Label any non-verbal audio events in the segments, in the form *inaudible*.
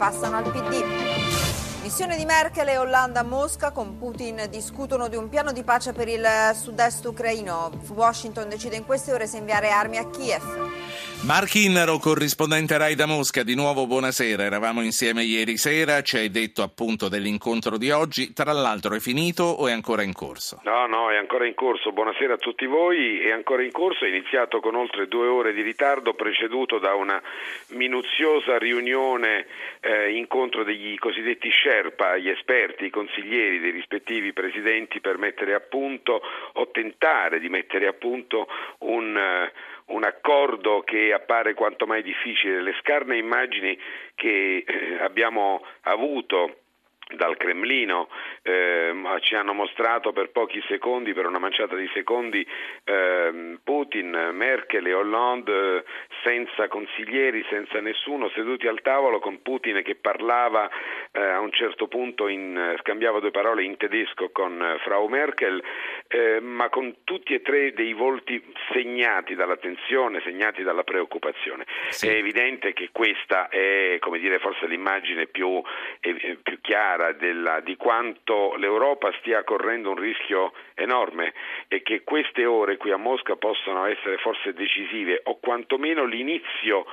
Passano al PD. Missione di Merkel e Hollande a Mosca con Putin discutono di un piano di pace per il sud-est ucraino. Washington decide in queste ore se inviare armi a Kiev. Mark Innero, corrispondente Rai da Mosca, di nuovo buonasera. Eravamo insieme ieri sera, ci hai detto appunto dell'incontro di oggi. Tra l'altro è finito o è ancora in corso? No, no, è ancora in corso. Buonasera a tutti voi. È ancora in corso, è iniziato con oltre due ore di ritardo, preceduto da una minuziosa riunione, eh, incontro degli cosiddetti Sherpa, gli esperti, i consiglieri dei rispettivi presidenti per mettere a punto o tentare di mettere a punto un un accordo che appare quanto mai difficile. Le scarne immagini che eh, abbiamo avuto dal Cremlino eh, ci hanno mostrato per pochi secondi, per una manciata di secondi, eh, Putin, Merkel e Hollande senza consiglieri, senza nessuno, seduti al tavolo con Putin che parlava eh, a un certo punto, in, scambiava due parole in tedesco con Frau Merkel, eh, ma con tutti e tre dei volti segnati dalla tensione, segnati dalla preoccupazione. Sì. È evidente che questa è, come dire, forse l'immagine più, eh, più chiara chiara della, di quanto l'Europa stia correndo un rischio enorme e che queste ore qui a Mosca possano essere forse decisive o quantomeno l'inizio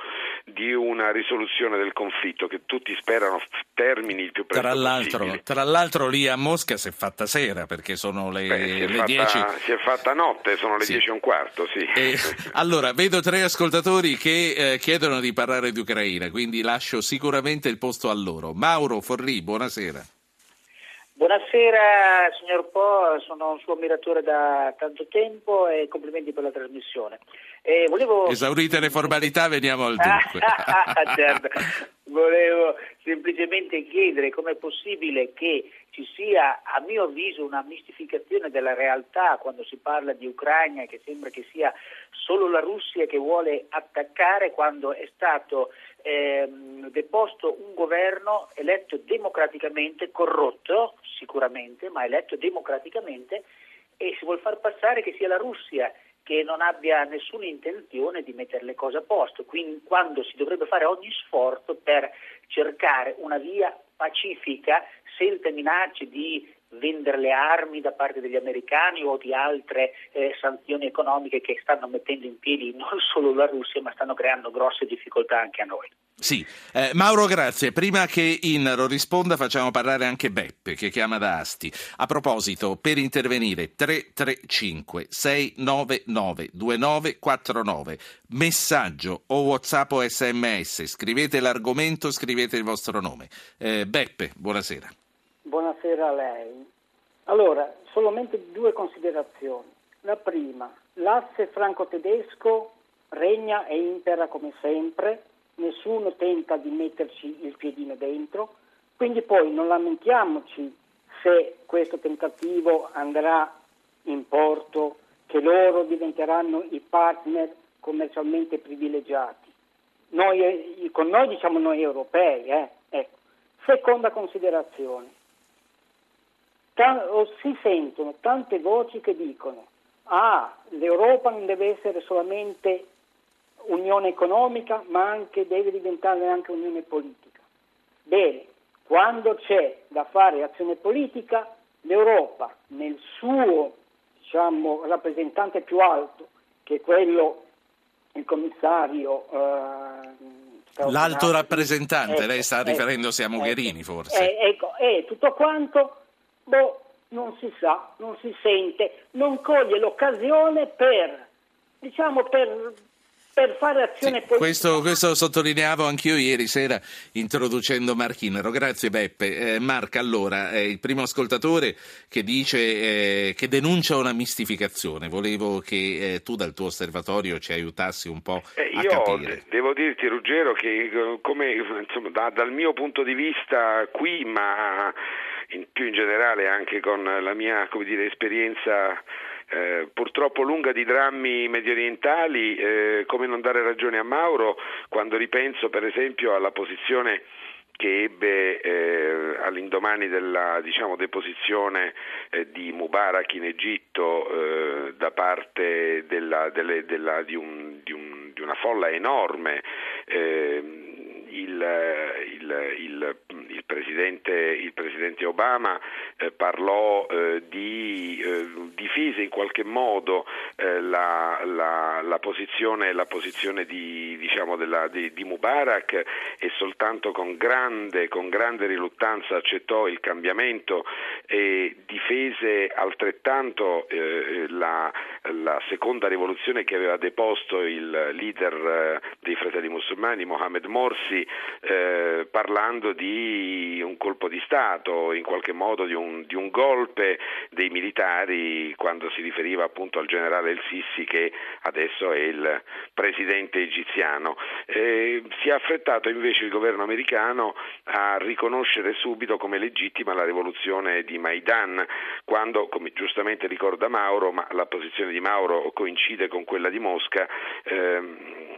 di una risoluzione del conflitto che tutti sperano termini il più presto tra l'altro, tra l'altro lì a Mosca si è fatta sera perché sono le, Beh, le 10. Si è fatta notte, sono le sì. 10 e un quarto, sì. E, allora, vedo tre ascoltatori che eh, chiedono di parlare di Ucraina, quindi lascio sicuramente il posto a loro. Mauro Forri, buonasera. Buonasera signor Po, sono un suo ammiratore da tanto tempo e complimenti per la trasmissione. Eh, volevo... Esaurite le formalità, veniamo al *laughs* dunque. certo. Volevo semplicemente chiedere com'è possibile che ci sia, a mio avviso, una mistificazione della realtà quando si parla di Ucraina che sembra che sia solo la Russia che vuole attaccare quando è stato ehm, deposto un governo eletto democraticamente, corrotto sicuramente, ma eletto democraticamente e si vuole far passare che sia la Russia che non abbia nessuna intenzione di mettere le cose a posto, quindi quando si dovrebbe fare ogni sforzo per cercare una via pacifica senza minacce di vendere le armi da parte degli americani o di altre eh, sanzioni economiche che stanno mettendo in piedi non solo la Russia ma stanno creando grosse difficoltà anche a noi. Sì, eh, Mauro grazie. Prima che Innaro risponda facciamo parlare anche Beppe che chiama da Asti. A proposito, per intervenire 335 699 2949, messaggio o Whatsapp o SMS, scrivete l'argomento, scrivete il vostro nome. Eh, Beppe, buonasera. Buonasera a lei. Allora, solamente due considerazioni. La prima, l'asse franco-tedesco regna e impera come sempre nessuno tenta di metterci il piedino dentro, quindi poi non lamentiamoci se questo tentativo andrà in porto, che loro diventeranno i partner commercialmente privilegiati. Noi, eh, con noi diciamo noi europei. Eh? Ecco. Seconda considerazione. Si sentono tante voci che dicono ah, l'Europa non deve essere solamente unione economica, ma anche, deve diventare anche unione politica. Bene, quando c'è da fare azione politica, l'Europa nel suo diciamo, rappresentante più alto, che è quello, il commissario... Eh, L'alto rappresentante, ecco, lei sta ecco, riferendosi a Mogherini ecco, forse. Eh, ecco, e tutto quanto, boh, non si sa, non si sente, non coglie l'occasione per, diciamo, per per fare azione sì, politica. Questo, questo, sottolineavo anch'io ieri sera introducendo Marchinero. Grazie Beppe. Eh, Marca, allora, è il primo ascoltatore che dice eh, che denuncia una mistificazione. Volevo che eh, tu dal tuo osservatorio ci aiutassi un po' eh, a io capire. Devo dirti Ruggero che come, insomma, da, dal mio punto di vista qui, ma in, più in generale anche con la mia dire, esperienza eh, purtroppo lunga di drammi medio orientali, eh, come non dare ragione a Mauro quando ripenso per esempio alla posizione che ebbe eh, all'indomani della diciamo, deposizione eh, di Mubarak in Egitto eh, da parte della, delle, della, di, un, di, un, di, una folla enorme ehm, il, il, il, presidente, il presidente Obama eh, parlò eh, di eh, difese in qualche modo eh, la, la, la, posizione, la posizione di, diciamo della, di, di, Mubarak e soltanto con grande, con grande riluttanza accettò il cambiamento e difese altrettanto eh, la, la, seconda rivoluzione che aveva deposto il leader dei fratelli musulmani Mohamed Morsi eh, parlando di un colpo di Stato, in qualche modo di un, di un golpe dei militari quando si riferiva appunto al generale El Sisi che adesso è il presidente egiziano. Eh, si è affrettato invece il governo americano a riconoscere subito come legittima la rivoluzione di Maidan, quando, come giustamente ricorda Mauro, ma la posizione di Mauro coincide con quella di Mosca, ehm, eh,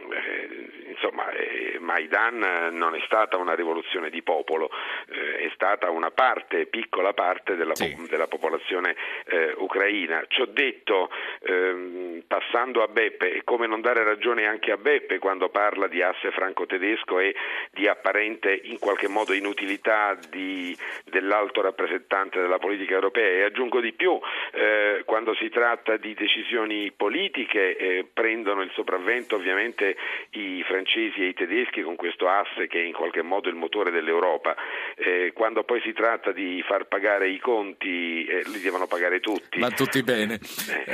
insomma, eh, Maidan non è stata una rivoluzione di popolo, eh, è stata una parte, piccola parte della, sì. po- della popolazione eh, ucraina. Ciò detto, ehm, passando a Beppe, è come non dare ragione anche a Beppe quando parla di asse franco-tedesco e di apparente in qualche modo inutilità di, dell'alto rappresentante della politica europea e aggiungo di più, eh, quando si tratta di decisioni politiche eh, prendono il sopravvento ovviamente i francesi e i tedeschi con questo asse che è in qualche modo il motore dell'Europa. Eh, quando poi si tratta di far pagare i conti, eh, li devono pagare tutti. Ma tutti bene. Eh.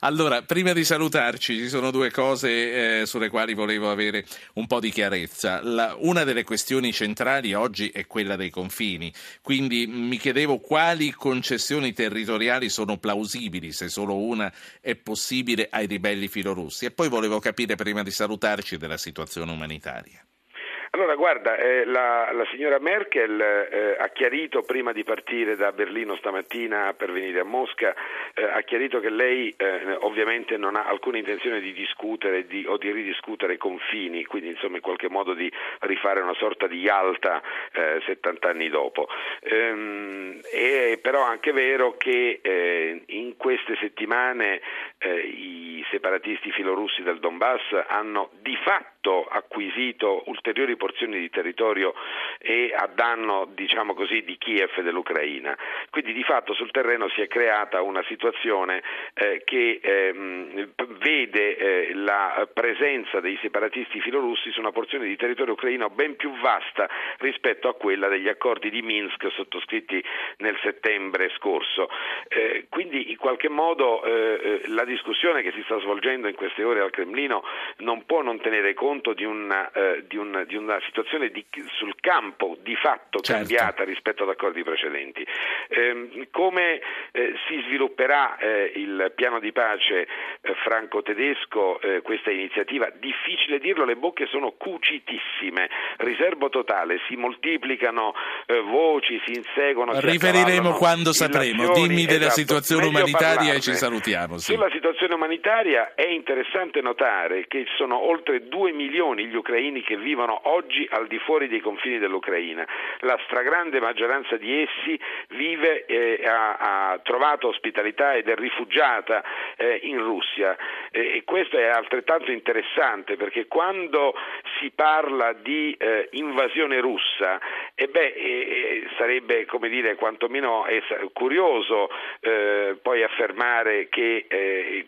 Allora, prima di salutarci, ci sono due cose eh, sulle quali volevo avere un po' di chiarezza. La, una delle questioni centrali oggi è quella dei confini, quindi mi chiedevo quali concessioni territoriali sono plausibili, se solo una è possibile ai ribelli filorussi. E poi volevo capire prima di salutarci raccontarci della situazione umanitaria. Allora, guarda, eh, la, la, signora Merkel eh, ha chiarito prima di partire da Berlino stamattina per venire a Mosca, eh, ha chiarito che lei eh, ovviamente non ha alcuna intenzione di discutere di, o di ridiscutere confini, quindi insomma in qualche modo di rifare una sorta di Yalta 70 eh, anni dopo. Ehm, è però anche vero che eh, in queste settimane i separatisti filorussi del Donbass hanno di fatto acquisito ulteriori porzioni di territorio e a danno diciamo così, di Kiev e dell'Ucraina. Quindi di fatto sul terreno si è creata una situazione eh, che ehm, vede eh, la presenza dei separatisti filorussi su una porzione di territorio ucraino ben più vasta rispetto a quella degli accordi di Minsk sottoscritti nel settembre scorso. Eh, quindi in qualche modo eh, eh, la discussione che si sta svolgendo in queste ore al Cremlino non può non tenere conto di una, eh, di un, di una situazione di, sul campo di fatto certo. cambiata rispetto ad accordi precedenti. Eh, come eh, si svilupperà eh, il piano di pace eh, franco-tedesco, eh, questa iniziativa? Difficile dirlo, le bocche sono cucitissime, riservo totale, si moltiplicano voci, si inseguono. Riferiremo quando sapremo, dimmi della esatto, situazione umanitaria parlarne. e ci salutiamo. Sì. Situazione umanitaria è interessante notare che sono oltre 2 milioni gli ucraini che vivono oggi al di fuori dei confini dell'Ucraina. La stragrande maggioranza di essi vive, eh, ha, ha, trovato ospitalità ed è rifugiata eh, in Russia eh, e questo è altrettanto interessante perché quando si parla di eh, invasione russa, eh beh, eh, sarebbe come dire quantomeno curioso poi affermare che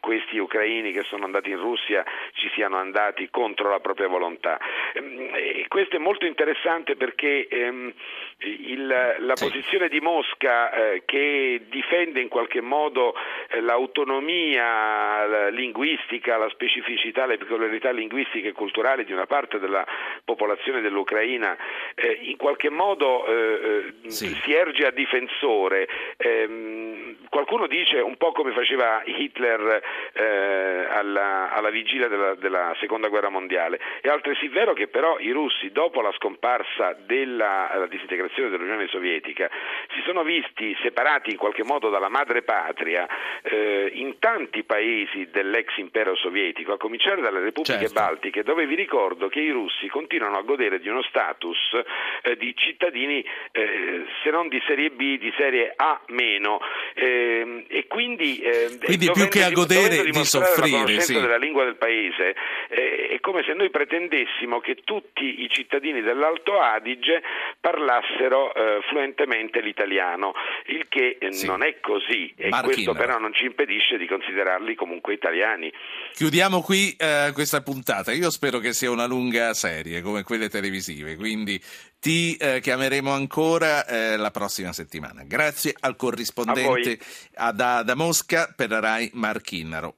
questi ucraini che sono andati in Russia ci siano andati contro la propria volontà. Ehm, questo è molto interessante perché ehm, il, la sì. posizione di Mosca eh, che difende in qualche modo l'autonomia la linguistica, la specificità, le peculiarità linguistiche e culturali di una parte della popolazione dell'Ucraina, eh, in qualche modo eh, eh, sì. si erge a difensore. Ehm, qualcuno dice un po' come faceva Hitler eh, alla, alla, vigilia della, della, seconda guerra mondiale, è altresì vero che però i russi dopo la scomparsa della disintegrazione dell'Unione Sovietica si sono visti separati in qualche modo dalla madre patria eh, in tanti paesi dell'ex impero sovietico, a cominciare dalle repubbliche certo. baltiche, dove vi ricordo che i russi continuano a godere di uno status eh, di cittadini eh, se non di serie B, di serie A meno. Eh, eh, e quindi, eh, quindi più che a godere di soffrire la sì. della lingua del paese eh, è come se noi pretendessimo che tutti i cittadini dell'Alto Adige parlassero eh, fluentemente l'italiano, il che sì. non è così e Marchino. questo però non ci impedisce di considerarli comunque italiani. Chiudiamo qui eh, questa puntata, io spero che sia una lunga serie come quelle televisive, quindi ti eh, chiameremo ancora eh, la prossima settimana. Grazie al corrispondente da, da Mosca per la RAI Marchinnaro.